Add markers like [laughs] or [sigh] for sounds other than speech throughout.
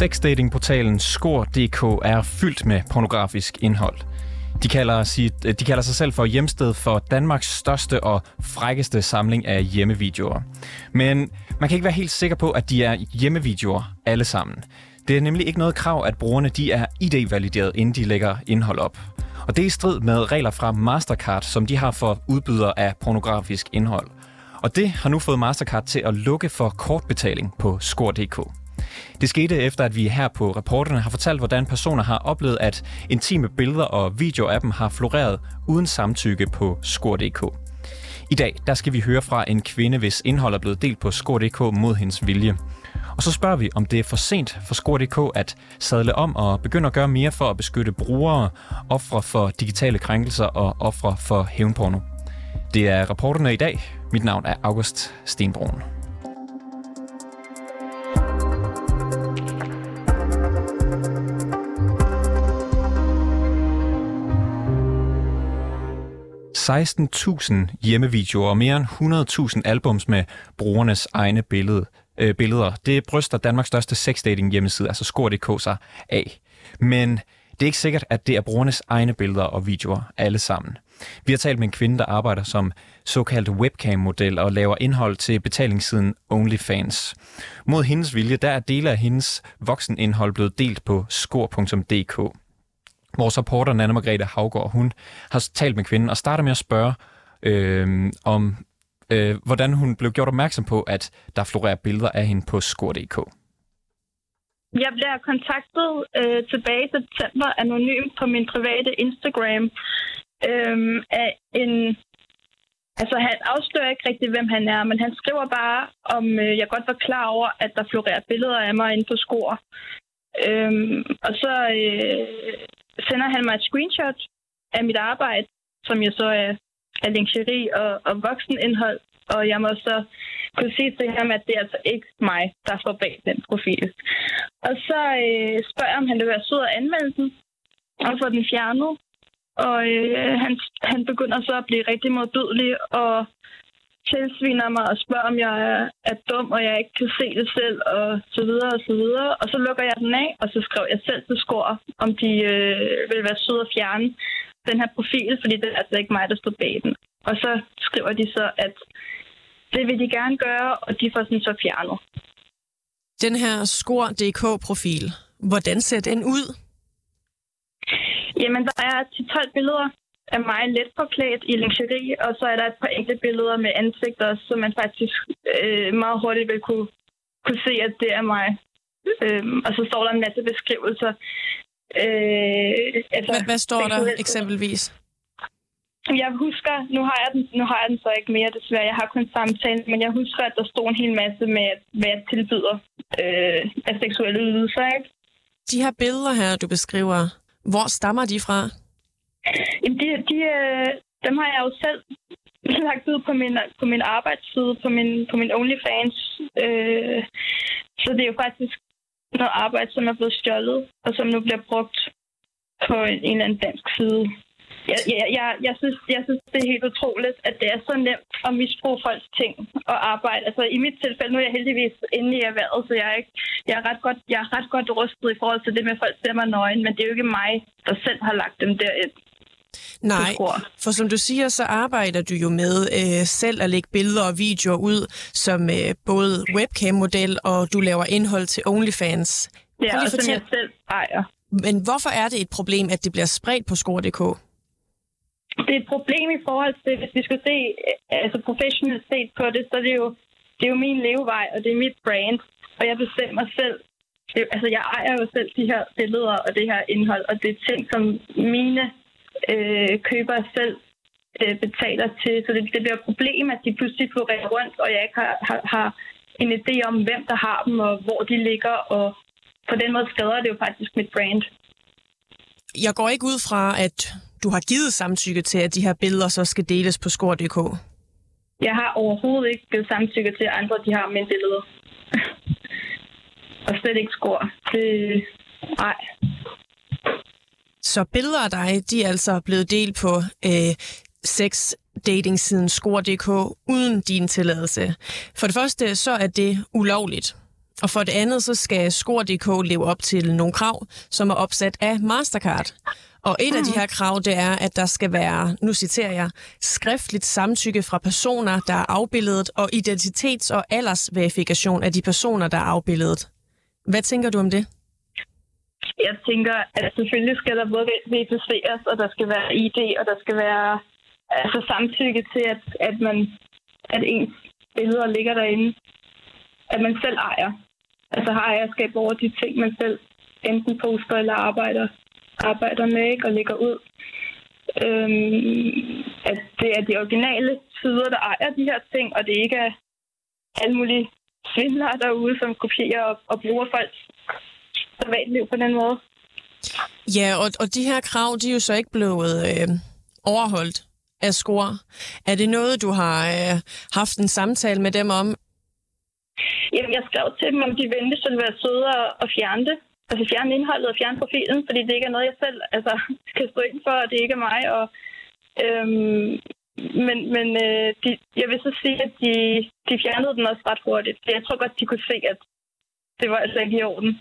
Sexdatingportalen Skor.dk er fyldt med pornografisk indhold. De kalder, sit, øh, de kalder sig selv for hjemsted for Danmarks største og frækkeste samling af hjemmevideoer. Men man kan ikke være helt sikker på, at de er hjemmevideoer alle sammen. Det er nemlig ikke noget krav, at brugerne de er ID-valideret, inden de lægger indhold op. Og det er i strid med regler fra Mastercard, som de har for udbydere af pornografisk indhold. Og det har nu fået Mastercard til at lukke for kortbetaling på Skor.dk. Det skete efter, at vi her på reporterne har fortalt, hvordan personer har oplevet, at intime billeder og videoer af dem har floreret uden samtykke på Skor.dk. I dag der skal vi høre fra en kvinde, hvis indhold er blevet delt på Skor.dk mod hendes vilje. Og så spørger vi, om det er for sent for Skor.dk at sadle om og begynde at gøre mere for at beskytte brugere, ofre for digitale krænkelser og ofre for hævnporno. Det er reporterne i dag. Mit navn er August Stenbrun. ...16.000 hjemmevideoer og mere end 100.000 albums med brugernes egne billede, øh, billeder. Det bryster Danmarks største sexdating hjemmeside, altså Skor.dk sig af. Men det er ikke sikkert, at det er brugernes egne billeder og videoer alle sammen. Vi har talt med en kvinde, der arbejder som såkaldt webcam-model og laver indhold til betalingssiden OnlyFans. Mod hendes vilje, der er dele af hendes voksenindhold blevet delt på skor.dk. Vores reporter, Nana Margrethe Havgård, hun har talt med kvinden og starter med at spørge øh, om, øh, hvordan hun blev gjort opmærksom på, at der florerer billeder af hende på skor.dk. Jeg bliver kontaktet øh, tilbage i september anonymt på min private Instagram øh, af en... Altså, han afslører ikke rigtig, hvem han er, men han skriver bare, om øh, jeg godt var klar over, at der florerer billeder af mig inde på skor. Øh, og så øh, sender han mig et screenshot af mit arbejde, som jeg så er, er lingerie og, og voksenindhold. Og jeg må så kunne sige til ham, at det er altså ikke mig, der står bag den profil. Og så øh, spørger jeg, om han vil være sød at anmelde den og få den fjernet. Og øh, han, han begynder så at blive rigtig modbydelig og tilsviner mig og spørger, om jeg er, er dum, og jeg ikke kan se det selv, og så videre, og så videre. Og så lukker jeg den af, og så skrev jeg selv til Skor, om de øh, vil være søde at fjerne den her profil, fordi det er altså ikke mig, der står bag den. Og så skriver de så, at det vil de gerne gøre, og de får sådan så fjernet. Den her Skor.dk-profil, hvordan ser den ud? Jamen, der er 12 billeder af mig let forklædt i lingerie, og så er der et par enkelte billeder med ansigter, så man faktisk øh, meget hurtigt vil kunne, kunne se, at det er mig. Øh, og så står der en masse beskrivelser. Øh, altså, hvad, hvad står der eksempelvis? Jeg husker, nu har jeg, den, nu har jeg den så ikke mere desværre, jeg har kun samtalen, men jeg husker, at der stod en hel masse med, hvad jeg tilbyder øh, af seksuelle ydelser. Ikke? De her billeder her, du beskriver, hvor stammer de fra? Jamen, de, de, øh, dem har jeg jo selv [laughs] lagt ud på min, på min arbejdsside, på min, på min OnlyFans. Øh, så det er jo faktisk noget arbejde, som er blevet stjålet, og som nu bliver brugt på en, en eller anden dansk side. Jeg, jeg, jeg, jeg, synes, jeg synes, det er helt utroligt, at det er så nemt at misbruge folks ting og arbejde. Altså i mit tilfælde, nu er jeg heldigvis inde i erhvervet, så jeg er, ikke, jeg er, ret, godt, jeg er ret godt rustet i forhold til det med, at folk ser mig nøgen, men det er jo ikke mig, der selv har lagt dem derind. Nej, for som du siger, så arbejder du jo med øh, selv at lægge billeder og videoer ud som øh, både webcam-model, og du laver indhold til OnlyFans. Ja, og som jeg selv ejer. Men hvorfor er det et problem, at det bliver spredt på skor.dk? Det er et problem i forhold til, hvis vi skal se altså professionelt set på det, så er det jo, det er jo min levevej, og det er mit brand, og jeg bestemmer selv. Det, altså, jeg ejer jo selv de her billeder og det her indhold, og det er ting, som mine øh, købere selv øh, betaler til. Så det, det bliver et problem, at de pludselig florerer rundt, og jeg ikke har, har, har en idé om, hvem der har dem, og hvor de ligger, og på den måde skader det jo faktisk mit brand. Jeg går ikke ud fra, at du har givet samtykke til, at de her billeder så skal deles på skor.dk? Jeg har overhovedet ikke givet samtykke til, at andre de har mine billeder. [laughs] og slet ikke skor. Det... Nej. Så billeder af dig, de er altså blevet delt på øh, sex datingsiden Skor.dk uden din tilladelse. For det første, så er det ulovligt. Og for det andet, så skal Skor.dk leve op til nogle krav, som er opsat af Mastercard. Og et af de her krav, det er, at der skal være, nu citerer jeg, skriftligt samtykke fra personer, der er afbildet, og identitets- og aldersverifikation af de personer, der er afbildet. Hvad tænker du om det? Jeg tænker, at selvfølgelig skal der både verificeres, og der skal være ID, og der skal være altså samtykke til, at, at, man, at ens billeder ligger derinde. At man selv ejer. Altså har ejerskab over de ting, man selv enten poster eller arbejder, arbejder med ikke, og lægger ud. Øhm, at det er de originale sider, der ejer de her ting, og det ikke er alle mulige svindlere derude, som kopierer og, og bruger folks privatliv på den måde. Ja, og, og de her krav, de er jo så ikke blevet øh, overholdt af skor. Er det noget, du har øh, haft en samtale med dem om? Jamen, jeg skrev til dem, om de venligst ville være søde og fjerne det. Altså fjerne indholdet og fjerne profilen, fordi det ikke er noget, jeg selv altså, [laughs] skal stå ind for, og det ikke er mig. Og, øhm, men men øh, de, jeg vil så sige, at de, de fjernede den også ret hurtigt. Jeg tror godt, de kunne se, at det var altså ikke i orden.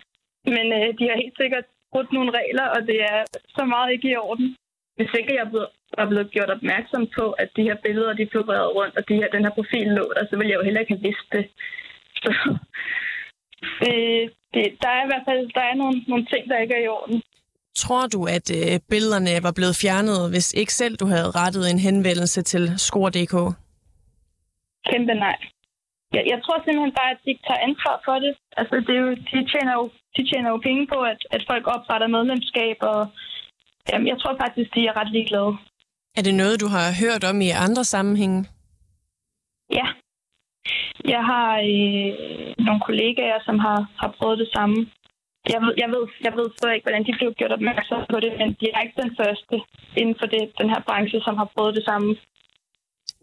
Men øh, de har helt sikkert brudt nogle regler, og det er så meget ikke i orden. Hvis ikke jeg var blevet gjort opmærksom på, at de her billeder, de florerede rundt, og de her, den her profil lå der, så ville jeg jo heller ikke have vidst det. [laughs] Så det, det, der er i hvert fald der er nogle, nogle ting, der ikke er i orden. Tror du, at øh, billederne var blevet fjernet, hvis ikke selv du havde rettet en henvendelse til Skor.dk? Kæmpe nej. Jeg, jeg tror simpelthen bare, at de ikke tager ansvar for det. Altså, det er jo, de, tjener jo, de tjener jo penge på, at, at folk opretter medlemskab, og jamen, jeg tror faktisk, de er ret ligeglade. Er det noget, du har hørt om i andre sammenhænge? Ja. Jeg har øh, nogle kollegaer, som har, har prøvet det samme. Jeg ved, jeg, ved, jeg ved så ikke, hvordan de blev gjort opmærksom på det, men de er ikke den første inden for det, den her branche, som har prøvet det samme.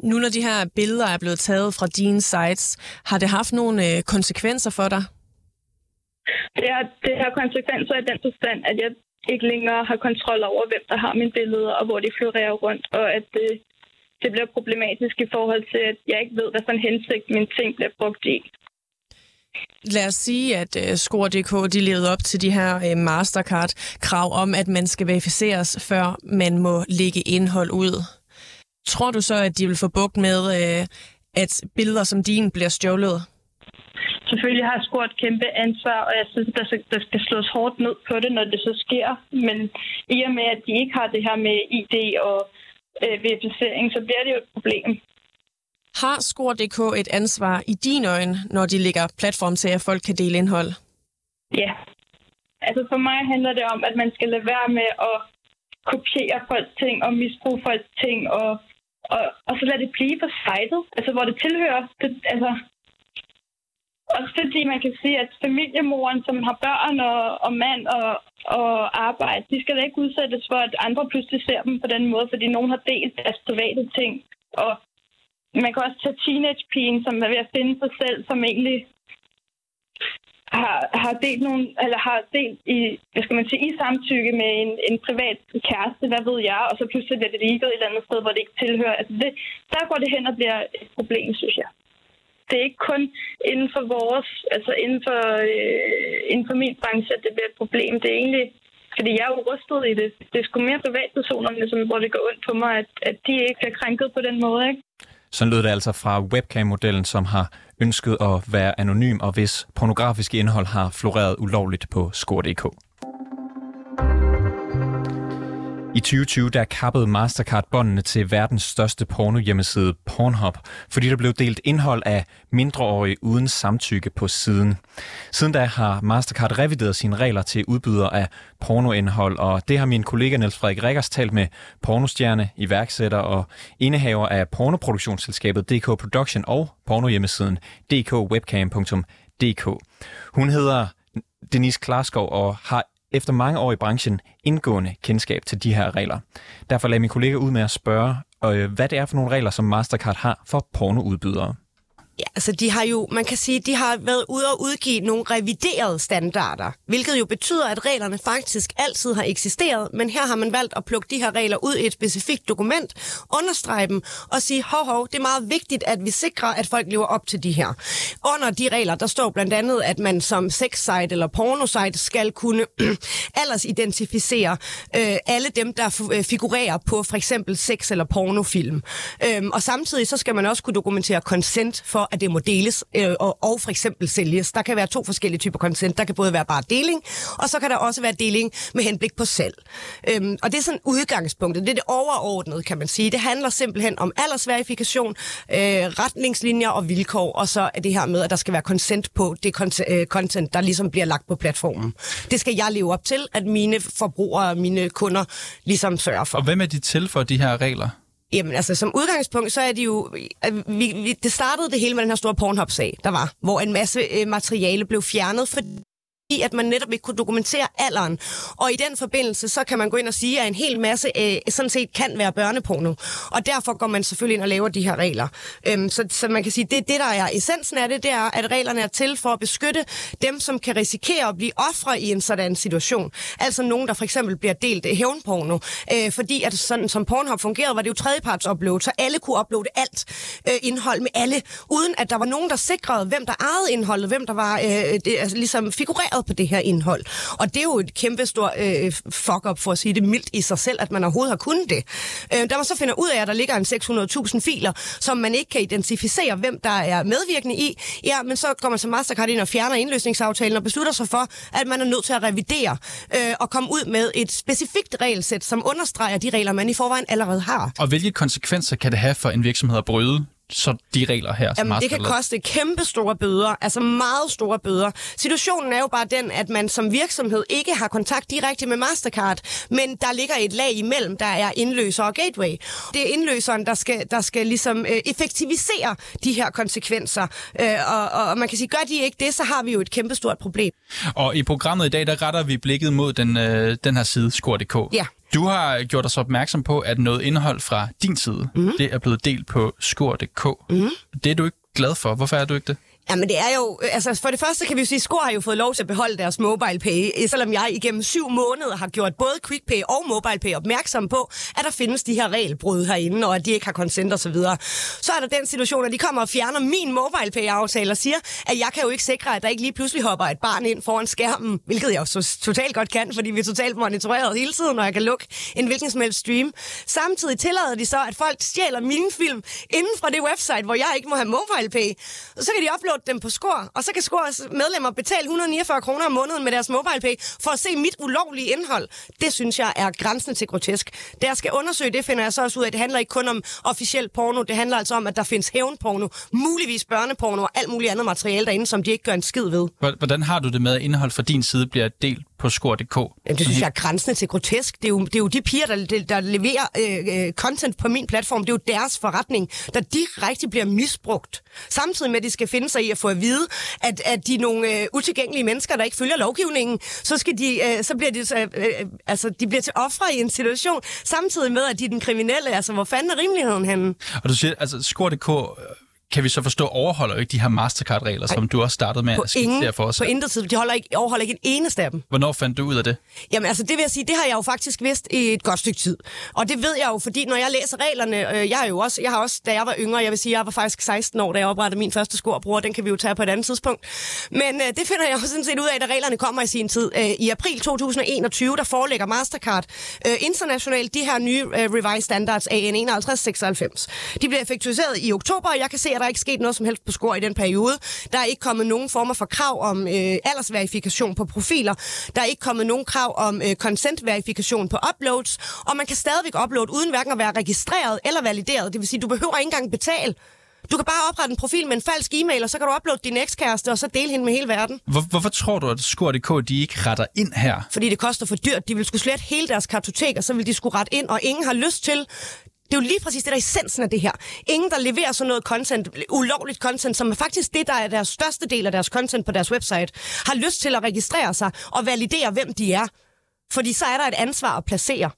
Nu når de her billeder er blevet taget fra dine sites, har det haft nogle øh, konsekvenser for dig? Det har, det har konsekvenser i den forstand, at jeg ikke længere har kontrol over, hvem der har mine billeder, og hvor de florerer rundt, og at det, det bliver problematisk i forhold til, at jeg ikke ved, hvad for en hensigt mine ting bliver brugt i. Lad os sige, at uh, Skor.dk de levede op til de her uh, Mastercard-krav om, at man skal verificeres, før man må lægge indhold ud. Tror du så, at de vil få bugt med, uh, at billeder som dine bliver stjålet? Selvfølgelig har Skor et kæmpe ansvar, og jeg synes, der skal, der skal slås hårdt ned på det, når det så sker. Men i og med, at de ikke har det her med ID og øh, verificering, så bliver det jo et problem. Har Skor.dk et ansvar i dine øjne, når de lægger platform til, at folk kan dele indhold? Ja. Altså for mig handler det om, at man skal lade være med at kopiere folks ting og misbruge folks ting, og, og, og så lade det blive på sitet, altså hvor det tilhører. Det, altså, også fordi man kan sige, at familiemoren, som har børn og, og mand og, og arbejde, de skal da ikke udsættes for, at andre pludselig ser dem på den måde, fordi nogen har delt deres private ting. Og man kan også tage teenagepigen, som er ved at finde sig selv, som egentlig har, har delt nogle, eller har delt i, hvad skal man sige, i samtykke med en, en privat kæreste, hvad ved jeg, og så pludselig bliver det ligget et eller andet sted, hvor det ikke tilhører. Altså det, der går det hen og bliver et problem, synes jeg. Det er ikke kun inden for vores, altså inden for, øh, inden for min branche, at det bliver et problem. Det er egentlig, fordi jeg er jo rustet i det. Det er sgu mere privatpersonerne, som, hvor det går ondt på mig, at, at de ikke bliver krænket på den måde, ikke? Sådan lød det altså fra webcam-modellen, som har ønsket at være anonym, og hvis pornografiske indhold har floreret ulovligt på skor.dk. I 2020 der kappede Mastercard båndene til verdens største porno-hjemmeside Pornhub, fordi der blev delt indhold af mindreårige uden samtykke på siden. Siden da har Mastercard revideret sine regler til udbyder af pornoindhold, og det har min kollega Niels Frederik Rikkers talt med pornostjerne, iværksætter og indehaver af pornoproduktionsselskabet DK Production og pornohjemmesiden dkwebcam.dk. Hun hedder Denise Klarskov og har efter mange år i branchen indgående kendskab til de her regler. Derfor lagde min kollega ud med at spørge, øh, hvad det er for nogle regler, som Mastercard har for pornoudbydere. Ja, altså de har jo, man kan sige, de har været ude og udgive nogle reviderede standarder, hvilket jo betyder, at reglerne faktisk altid har eksisteret, men her har man valgt at plukke de her regler ud i et specifikt dokument, understrege dem og sige, hov, hov, det er meget vigtigt, at vi sikrer, at folk lever op til de her. Under de regler, der står blandt andet, at man som sexsite eller pornosite skal kunne [clears throat] aldersidentificere øh, alle dem, der øh, figurerer på for eksempel sex- eller pornofilm. Øhm, og samtidig så skal man også kunne dokumentere consent for, at det må deles øh, og, og for eksempel sælges. Der kan være to forskellige typer consent. Der kan både være bare deling, og så kan der også være deling med henblik på salg. Øhm, og det er sådan udgangspunktet. Det er det overordnede, kan man sige. Det handler simpelthen om aldersverifikation, øh, retningslinjer og vilkår, og så er det her med, at der skal være consent på det øh, content, der ligesom bliver lagt på platformen. Det skal jeg leve op til, at mine forbrugere og mine kunder ligesom sørger for. Og hvem er de til for de her regler? Jamen altså, som udgangspunkt, så er det jo... Øh, vi, vi, det startede det hele med den her store Pornhub-sag, der var, hvor en masse øh, materiale blev fjernet, fordi i, at man netop ikke kunne dokumentere alderen. Og i den forbindelse, så kan man gå ind og sige, at en hel masse øh, sådan set kan være børneporno. Og derfor går man selvfølgelig ind og laver de her regler. Øhm, så, så man kan sige, det det, der er essensen af det, det er, at reglerne er til for at beskytte dem, som kan risikere at blive ofre i en sådan situation. Altså nogen, der for eksempel bliver delt hævnporno. Øh, fordi at sådan som Pornhub fungerede, var det jo tredjeparts upload, så alle kunne uploade alt øh, indhold med alle, uden at der var nogen, der sikrede, hvem der ejede indholdet, hvem der var øh, det, altså, ligesom figureret reageret på det her indhold. Og det er jo et kæmpe stort øh, fuck-up, for at sige det mildt i sig selv, at man overhovedet har kunnet det. Øh, da man så finder ud af, at der ligger en 600.000 filer, som man ikke kan identificere, hvem der er medvirkende i, ja, men så kommer man Mastercard ind og fjerner indløsningsaftalen og beslutter sig for, at man er nødt til at revidere øh, og komme ud med et specifikt regelsæt, som understreger de regler, man i forvejen allerede har. Og hvilke konsekvenser kan det have for en virksomhed at bryde så de regler her? Som Jamen, det kan koste kæmpe store bøder, altså meget store bøder. Situationen er jo bare den, at man som virksomhed ikke har kontakt direkte med Mastercard, men der ligger et lag imellem, der er indløser og gateway. Det er indløseren, der skal, der skal ligesom øh, effektivisere de her konsekvenser. Øh, og, og man kan sige, gør de ikke det, så har vi jo et kæmpe stort problem. Og i programmet i dag, der retter vi blikket mod den, øh, den her side, skor.dk. Ja. Du har gjort os opmærksom på, at noget indhold fra din side, mm. det er blevet delt på skor.dk. Mm. Det er du ikke glad for. Hvorfor er du ikke det? Jamen det er jo, øh, altså for det første kan vi jo sige, at Skor har jo fået lov til at beholde deres mobile pay, øh, selvom jeg igennem syv måneder har gjort både QuickPay og MobilePay opmærksom på, at der findes de her regelbrud herinde, og at de ikke har consent og så videre. Så er der den situation, at de kommer og fjerner min MobilePay-aftale og siger, at jeg kan jo ikke sikre, at der ikke lige pludselig hopper et barn ind foran skærmen, hvilket jeg jo så totalt godt kan, fordi vi er totalt monitoreret hele tiden, når jeg kan lukke en hvilken som helst stream. Samtidig tillader de så, at folk stjæler mine film inden fra det website, hvor jeg ikke må have MobilePay. Så kan de uploade uploade dem på Skor, og så kan Skors medlemmer betale 149 kroner om måneden med deres MobilePay for at se mit ulovlige indhold. Det synes jeg er grænsen til grotesk. Da jeg skal undersøge det, finder jeg så også ud af, at det handler ikke kun om officiel porno. Det handler altså om, at der findes hævnporno, muligvis børneporno og alt muligt andet materiale derinde, som de ikke gør en skid ved. Hvordan har du det med, at indhold fra din side bliver delt på skor.dk? Jamen, det synes jeg er grænsende til grotesk. Det er jo, det er jo de piger, der, der leverer øh, øh, content på min platform. Det er jo deres forretning, der direkte bliver misbrugt. Samtidig med, at de skal finde sig i at få at vide, at, at de er nogle øh, utilgængelige mennesker, der ikke følger lovgivningen, så, skal de, øh, så bliver de, øh, øh, altså, de bliver til ofre i en situation, samtidig med, at de er den kriminelle. Altså, hvor fanden er rimeligheden henne? Og du siger, altså, skor.dk kan vi så forstå, overholder ikke de her Mastercard-regler, som du også startede med at skitsere for os? På intet tid. De holder ikke, overholder ikke en eneste af dem. Hvornår fandt du ud af det? Jamen altså, det vil jeg sige, det har jeg jo faktisk vidst i et godt stykke tid. Og det ved jeg jo, fordi når jeg læser reglerne, øh, jeg har jo også, jeg har også, da jeg var yngre, jeg vil sige, jeg var faktisk 16 år, da jeg oprettede min første skorbror, den kan vi jo tage på et andet tidspunkt. Men øh, det finder jeg jo sådan set ud af, da reglerne kommer i sin tid. Øh, I april 2021, der forelægger Mastercard øh, internationalt de her nye øh, revised standards AN 5196. De bliver effektueret i oktober, og jeg kan se, at der ikke sket noget som helst på skor i den periode. Der er ikke kommet nogen former for krav om øh, aldersverifikation på profiler. Der er ikke kommet nogen krav om øh, consentverifikation på uploads. Og man kan stadigvæk uploade uden hverken at være registreret eller valideret. Det vil sige, du behøver ikke engang betale. Du kan bare oprette en profil med en falsk e-mail, og så kan du uploade din ekskæreste, og så dele hende med hele verden. Hvor, hvorfor tror du, at Skor.dk de ikke retter ind her? Fordi det koster for dyrt. De vil skulle slette hele deres kartotek, og så vil de skulle rette ind, og ingen har lyst til det er jo lige præcis det, der er essensen af det her. Ingen, der leverer sådan noget content, ulovligt content, som er faktisk det, der er deres største del af deres content på deres website, har lyst til at registrere sig og validere, hvem de er. Fordi så er der et ansvar at placere.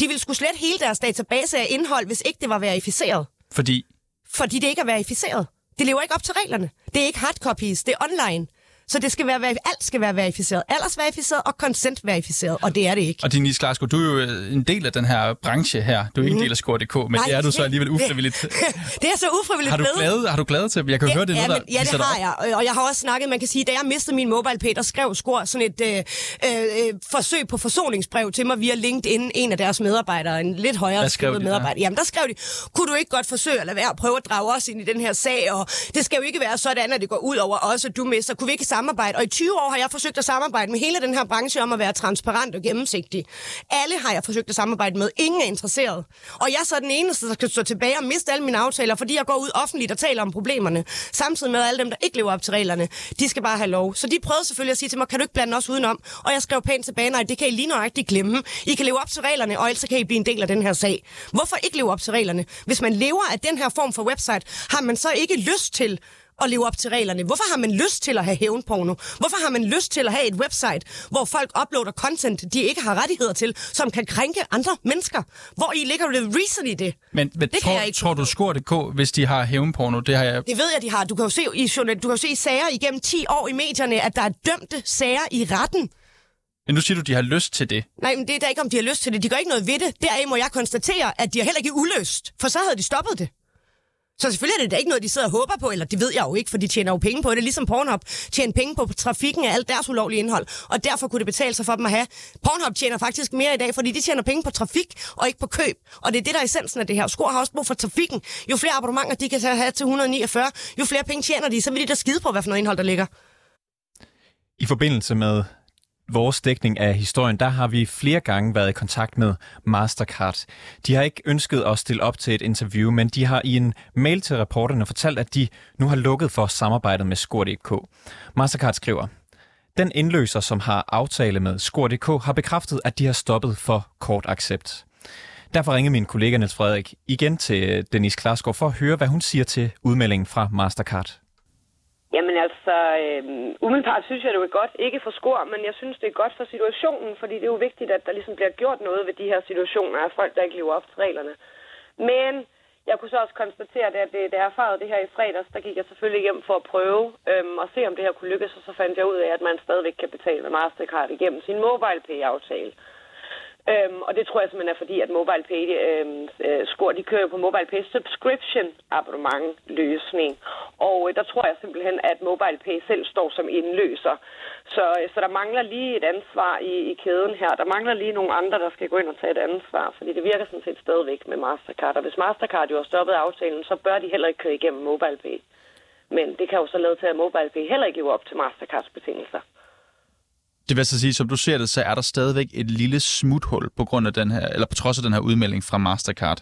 De vil skulle slette hele deres database af indhold, hvis ikke det var verificeret. Fordi? Fordi det ikke er verificeret. Det lever ikke op til reglerne. Det er ikke hardcopies, det er online. Så det skal være, alt skal være verificeret. Aldersverificeret og consent-verificeret, og det er det ikke. Og Denise Klarsko, du er jo øh, en del af den her branche her. Du er ikke mm. en del af Score.dk, men Nej, det er du så [laughs] alligevel ufrivilligt. det er så ufrivilligt har du glædet, Har du glædet til Jeg kan ja, høre, det er ja, noget, der Ja, det har jeg. Og jeg har også snakket, man kan sige, da jeg mistede min MobilePay, der skrev Score sådan et øh, øh, forsøg på forsoningsbrev til mig via LinkedIn, en af deres medarbejdere, en lidt højere skrevet medarbejder. Ja. Jamen, der skrev de, kunne du ikke godt forsøge at lade være at prøve at drage os ind i den her sag, og det skal jo ikke være sådan, at det går ud over os, og du mister. Kunne vi ikke samarbejde? Og i 20 år har jeg forsøgt at samarbejde med hele den her branche om at være transparent og gennemsigtig. Alle har jeg forsøgt at samarbejde med. Ingen er interesseret. Og jeg er så den eneste, der skal stå tilbage og miste alle mine aftaler, fordi jeg går ud offentligt og taler om problemerne. Samtidig med alle dem, der ikke lever op til reglerne, de skal bare have lov. Så de prøvede selvfølgelig at sige til mig, kan du ikke blande os udenom? Og jeg skrev pænt tilbage, nej, det kan I lige nøjagtigt glemme. I kan leve op til reglerne, og ellers kan I blive en del af den her sag. Hvorfor ikke leve op til reglerne? Hvis man lever af den her form for website, har man så ikke lyst til at leve op til reglerne? Hvorfor har man lyst til at have hævnporno? Hvorfor har man lyst til at have et website, hvor folk uploader content, de ikke har rettigheder til, som kan krænke andre mennesker? Hvor I ligger the reason i det? Men, men det tror, kan jeg ikke. tror du Skor.dk, hvis de har hævnporno? Det, har jeg... det ved jeg, de har. Du kan jo se i, du kan jo se i sager igennem 10 år i medierne, at der er dømte sager i retten. Men nu siger du, de har lyst til det. Nej, men det er da ikke, om de har lyst til det. De gør ikke noget ved det. Deraf må jeg konstatere, at de har heller ikke ulyst. For så havde de stoppet det. Så selvfølgelig er det da ikke noget, de sidder og håber på, eller det ved jeg jo ikke, for de tjener jo penge på det, ligesom Pornhub tjener penge på trafikken af alt deres ulovlige indhold, og derfor kunne det betale sig for dem at have. Pornhub tjener faktisk mere i dag, fordi de tjener penge på trafik og ikke på køb, og det er det, der er essensen af det her. Skor har også brug for trafikken. Jo flere abonnementer de kan have til 149, jo flere penge tjener de, så vil de da skide på, hvad for noget indhold der ligger. I forbindelse med vores dækning af historien, der har vi flere gange været i kontakt med Mastercard. De har ikke ønsket at stille op til et interview, men de har i en mail til reporterne fortalt, at de nu har lukket for samarbejdet med Skor.dk. Mastercard skriver, den indløser, som har aftale med Skor.dk, har bekræftet, at de har stoppet for kort accept. Derfor ringede min kollega Niels Frederik igen til Denise Klarsgaard for at høre, hvad hun siger til udmeldingen fra Mastercard. Jamen altså, øh, umiddelbart synes jeg, det er godt, ikke for skor, men jeg synes, det er godt for situationen, fordi det er jo vigtigt, at der ligesom bliver gjort noget ved de her situationer af folk, der ikke lever op til reglerne. Men jeg kunne så også konstatere, at det, det jeg erfarede det her i fredags, der gik jeg selvfølgelig hjem for at prøve øhm, og se, om det her kunne lykkes, og så fandt jeg ud af, at man stadigvæk kan betale med Mastercard igennem sin MobilePay-aftale. Øhm, og det tror jeg simpelthen er fordi, at MobilePay øhm, øh, skor, de kører på MobilePay subscription abonnement løsning. Og øh, der tror jeg simpelthen, at MobilePay selv står som indløser. Så, øh, så der mangler lige et ansvar i, i kæden her. Der mangler lige nogle andre, der skal gå ind og tage et ansvar, fordi det virker sådan set stadigvæk med Mastercard. Og hvis Mastercard jo har stoppet aftalen, så bør de heller ikke køre igennem MobilePay. Men det kan jo så lade til, at MobilePay heller ikke lever op til Mastercards betingelser. Det vil så sige, som du ser det, så er der stadigvæk et lille smuthul på grund af den her, eller på trods af den her udmelding fra Mastercard.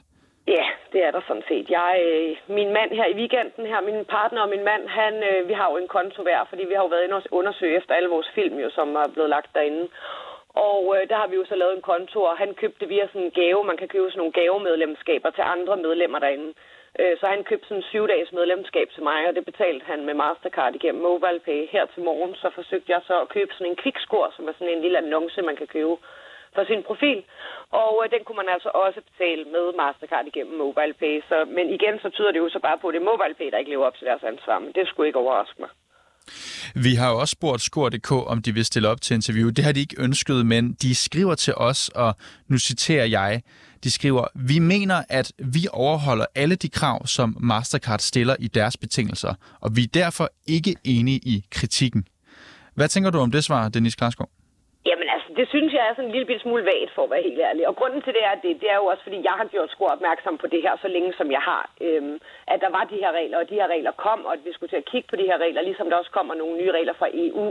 Ja, det er der sådan set. Jeg, øh, min mand her i weekenden her, min partner og min mand, han, øh, vi har jo en konto hver, fordi vi har jo været inde og undersøge efter alle vores film, jo, som er blevet lagt derinde. Og øh, der har vi jo så lavet en konto, og han købte via sådan en gave. Man kan købe sådan nogle gavemedlemskaber til andre medlemmer derinde. Øh, så han købte sådan en syv-dages medlemskab til mig, og det betalte han med Mastercard igennem MobilePay. Her til morgen så forsøgte jeg så at købe sådan en kvikskor, som er sådan en lille annonce, man kan købe for sin profil. Og øh, den kunne man altså også betale med Mastercard igennem MobilePay. Så, men igen, så tyder det jo så bare på, at det er MobilePay, der ikke lever op til deres ansvar. Men det skulle ikke overraske mig. Vi har jo også spurgt Skor.dk, om de vil stille op til interview. Det har de ikke ønsket, men de skriver til os, og nu citerer jeg, de skriver, vi mener, at vi overholder alle de krav, som Mastercard stiller i deres betingelser, og vi er derfor ikke enige i kritikken. Hvad tænker du om det svar, Dennis Klarskov? Det synes jeg er sådan en lille bitte smule vagt, for at være helt ærlig. Og grunden til det er, det, det er jo også, fordi jeg har gjort skor opmærksom på det her, så længe som jeg har. Øhm, at der var de her regler, og de her regler kom, og at vi skulle til at kigge på de her regler, ligesom der også kommer nogle nye regler fra EU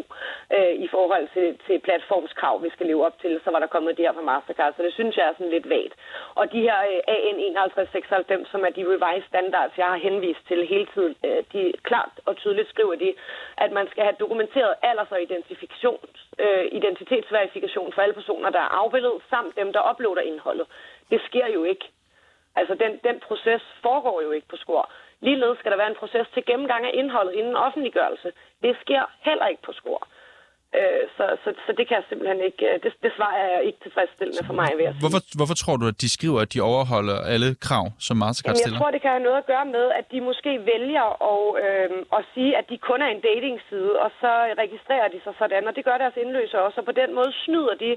øh, i forhold til, til platformskrav, vi skal leve op til. Så var der kommet det her fra Mastercard, så det synes jeg er sådan lidt vagt. Og de her øh, AN 5196, som er de revised standards, jeg har henvist til hele tiden, øh, de klart og tydeligt skriver de, at man skal have dokumenteret alders- og identifikations, øh, identitetsverifikation for alle personer, der er afbildet, samt dem, der uploader indholdet. Det sker jo ikke. Altså, den, den proces foregår jo ikke på skor. Ligeledes skal der være en proces til gennemgang af indholdet inden offentliggørelse. Det sker heller ikke på skor. Øh, så, så, så det kan jeg simpelthen ikke, øh, det, det svar er ikke tilfredsstillende for mig, ved at sige. Hvorfor, hvorfor tror du, at de skriver, at de overholder alle krav, som Mastercard Jamen, jeg stiller? tror, det kan have noget at gøre med, at de måske vælger at, øh, at sige, at de kun er en datingside, og så registrerer de sig sådan, og det gør deres indløser også, og på den måde snyder de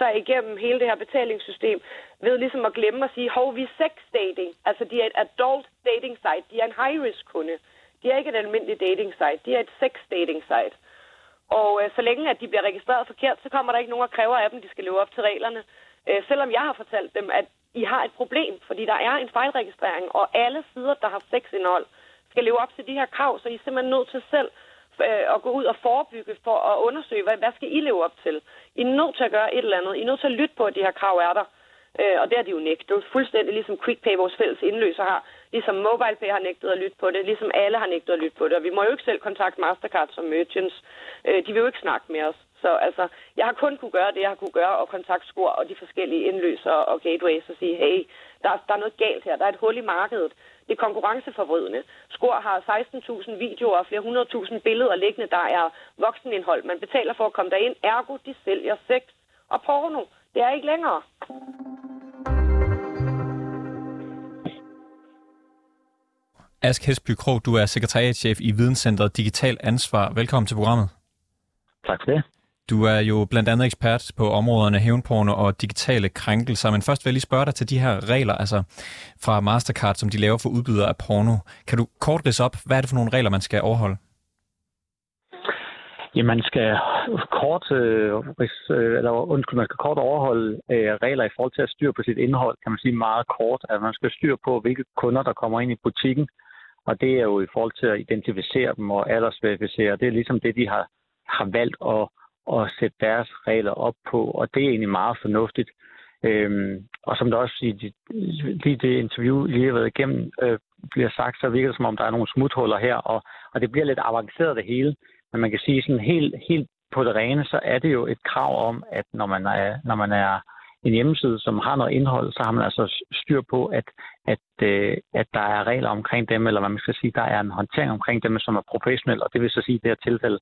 sig igennem hele det her betalingssystem ved ligesom at glemme at sige, hov, vi er sex dating. Altså, de er et adult dating site. De er en high-risk kunde. De er ikke et almindeligt dating site. De er et sex dating site. Og øh, så længe at de bliver registreret forkert, så kommer der ikke nogen, og kræver af dem, de skal leve op til reglerne. Øh, selvom jeg har fortalt dem, at I har et problem, fordi der er en fejlregistrering, og alle sider, der har sexindhold, skal leve op til de her krav, så I er simpelthen nødt til selv øh, at gå ud og forebygge for at undersøge, hvad, hvad skal I leve op til? I er nødt til at gøre et eller andet. I er nødt til at lytte på, at de her krav er der. Øh, og det er de jo nægtet. Fuldstændig ligesom QuickPay, vores fælles indløser har. Ligesom MobilePay har nægtet at lytte på det. Ligesom alle har nægtet at lytte på det. Og vi må jo ikke selv kontakte Mastercard som merchants. Øh, de vil jo ikke snakke med os. Så altså, jeg har kun kunne gøre det, jeg har kunne gøre, og kontakte Skor og de forskellige indløser og gateways og sige, hey, der, der er noget galt her. Der er et hul i markedet. Det er konkurrenceforvridende. Skor har 16.000 videoer og flere hundredtusind billeder liggende, der er voksenindhold. Man betaler for at komme derind. Ergo, de sælger sex og porno. Det er ikke længere. Ask Hesby Krog, du er sekretariatchef i Videnscentret Digital Ansvar. Velkommen til programmet. Tak for det. Du er jo blandt andet ekspert på områderne hævnporno og digitale krænkelser, men først vil jeg lige spørge dig til de her regler, altså fra Mastercard, som de laver for udbydere af porno. Kan du kort ridse op, hvad er det for nogle regler, man skal overholde? Ja, man skal kort, øh, øh, eller undskyld, man skal kort overholde øh, regler i forhold til at styre på sit indhold, kan man sige meget kort. At man skal styre på, hvilke kunder, der kommer ind i butikken, og det er jo i forhold til at identificere dem og aldersverificere. Det er ligesom det, de har, har valgt at, at sætte deres regler op på, og det er egentlig meget fornuftigt. Øhm, og som der også i de, lige det interview, lige har været igennem, øh, bliver sagt, så virker det som om, der er nogle smuthuller her, og, og det bliver lidt avanceret det hele. Men man kan sige sådan helt, helt på det rene, så er det jo et krav om, at når man er, når man er en hjemmeside, som har noget indhold, så har man altså styr på, at, at, øh, at der er regler omkring dem, eller hvad man skal sige, der er en håndtering omkring dem, som er professionel, og det vil så sige i det her tilfælde,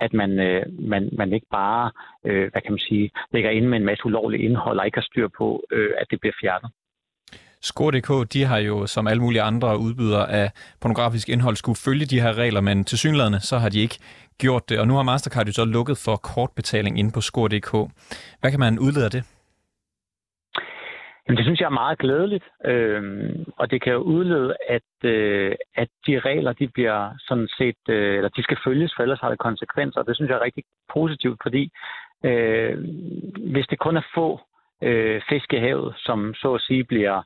at man, øh, man, man ikke bare, øh, hvad kan man sige, lægger ind med en masse ulovligt indhold, og ikke har styr på, øh, at det bliver fjernet. Skor.dk, de har jo som alle mulige andre udbydere af pornografisk indhold skulle følge de her regler, men til synlædende så har de ikke gjort det, og nu har Mastercard jo så lukket for kortbetaling inde på Skor.dk. Hvad kan man udlede af det? Men det synes jeg er meget glædeligt, øh, og det kan jo udlede, at, øh, at de regler, de bliver sådan set, øh, eller de skal følges, for ellers har det konsekvenser. Det synes jeg er rigtig positivt, fordi øh, hvis det kun er få øh, fisk i havet, som så at sige bliver,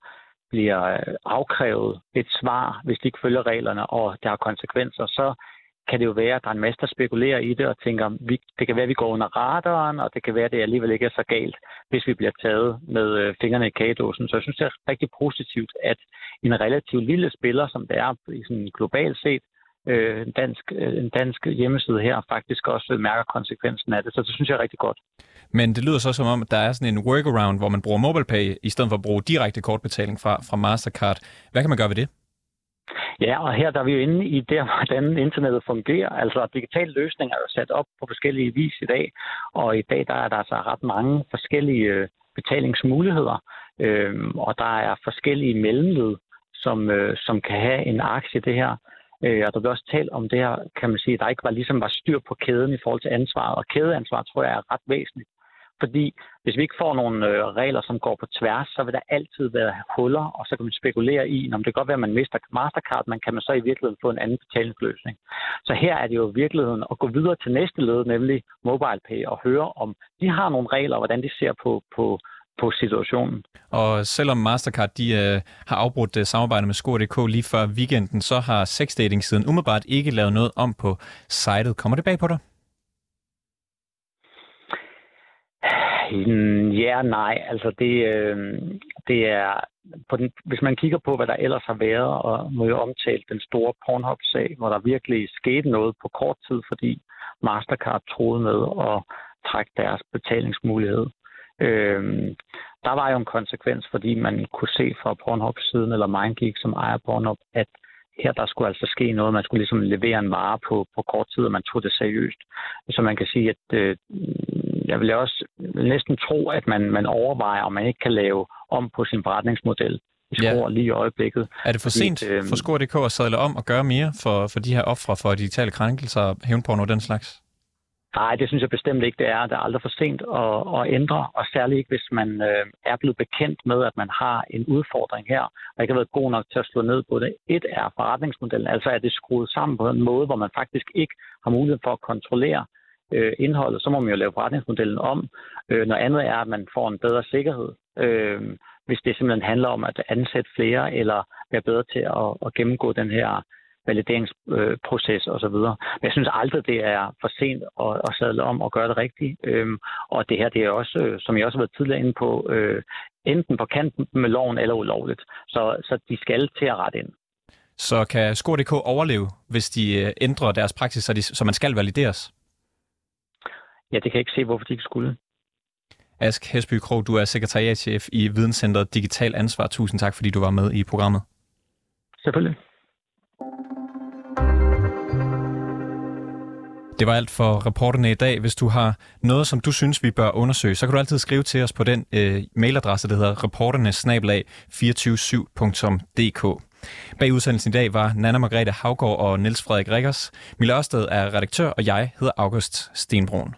bliver afkrævet et svar, hvis de ikke følger reglerne, og der har konsekvenser, så kan det jo være, at der er en masse, der spekulerer i det og tænker, vi, det kan være, at vi går under radaren, og det kan være, at det alligevel ikke er så galt, hvis vi bliver taget med øh, fingrene i kagedåsen. Så jeg synes, det er rigtig positivt, at en relativt lille spiller, som det er i sådan globalt set, øh, en, dansk, øh, en dansk hjemmeside her, faktisk også mærker konsekvensen af det. Så det synes jeg er rigtig godt. Men det lyder så som om, at der er sådan en workaround, hvor man bruger MobilePay, i stedet for at bruge direkte kortbetaling fra, fra Mastercard. Hvad kan man gøre ved det? Ja, og her der er vi jo inde i det, [laughs] hvordan internettet fungerer. Altså digitale løsninger er jo sat op på forskellige vis i dag, og i dag der er der altså ret mange forskellige øh, betalingsmuligheder, øh, og der er forskellige mellemled, som, øh, som kan have en aktie i det her. Øh, og der bliver også talt om det her, kan man sige, der ikke var ligesom var styr på kæden i forhold til ansvaret, og kædeansvar tror jeg er ret væsentligt. Fordi hvis vi ikke får nogle øh, regler, som går på tværs, så vil der altid være huller, og så kan man spekulere i, om det kan godt være, at man mister Mastercard, men kan man så i virkeligheden få en anden betalingsløsning. Så her er det jo i virkeligheden at gå videre til næste led, nemlig MobilePay, og høre, om de har nogle regler, og hvordan de ser på, på, på situationen. Og selvom Mastercard de, øh, har afbrudt øh, samarbejdet med Skor.dk lige før weekenden, så har sexdating-siden umiddelbart ikke lavet noget om på sitet. Kommer det bag på dig? [sighs] Ja og nej. Altså det, øh, det er, på den, hvis man kigger på, hvad der ellers har været, og må jo omtale den store Pornhub-sag, hvor der virkelig skete noget på kort tid, fordi Mastercard troede med at trække deres betalingsmulighed. Øh, der var jo en konsekvens, fordi man kunne se fra Pornhub-siden, eller MindGeek, som ejer Pornhub, at her der skulle altså ske noget. Man skulle ligesom levere en vare på, på kort tid, og man tog det seriøst. Så man kan sige, at øh, jeg vil også næsten tro, at man, man overvejer, om man ikke kan lave om på sin forretningsmodel. Vi skruer ja. lige i øjeblikket. Er det for sent øh, for Skor.dk at sadle om og gøre mere for, for de her ofre for digitale krænkelser, hævnporno og den slags? Nej, det synes jeg bestemt ikke, det er. Det er aldrig for sent at, at ændre, og særligt ikke, hvis man øh, er blevet bekendt med, at man har en udfordring her, og ikke har været god nok til at slå ned på det. Et er forretningsmodellen, altså er det skruet sammen på en måde, hvor man faktisk ikke har mulighed for at kontrollere øh, indholdet, så må man jo lave forretningsmodellen om. Øh, noget andet er, at man får en bedre sikkerhed, øh, hvis det simpelthen handler om at ansætte flere, eller være bedre til at, at gennemgå den her valideringsproces osv. Men jeg synes aldrig, det er for sent at, at sadle om og gøre det rigtigt. Øhm, og det her, det er også, øh, som jeg også har været tidligere inde på, øh, enten på kanten med loven eller ulovligt. Så, så de skal til at rette ind. Så kan Skor.dk overleve, hvis de øh, ændrer deres praksis, så, de, så man skal valideres? Ja, det kan jeg ikke se, hvorfor de ikke skulle. Ask Hesby Krog, du er sekretariatchef i Videnscenteret Digital Ansvar. Tusind tak, fordi du var med i programmet. Selvfølgelig. Det var alt for reporterne i dag. Hvis du har noget, som du synes, vi bør undersøge, så kan du altid skrive til os på den øh, mailadresse, der hedder reporternesnablag247.dk. Bag udsendelsen i dag var Nana Margrethe Havgård og Niels Frederik Rikkers. Mille Ørsted er redaktør, og jeg hedder August Stenbrun.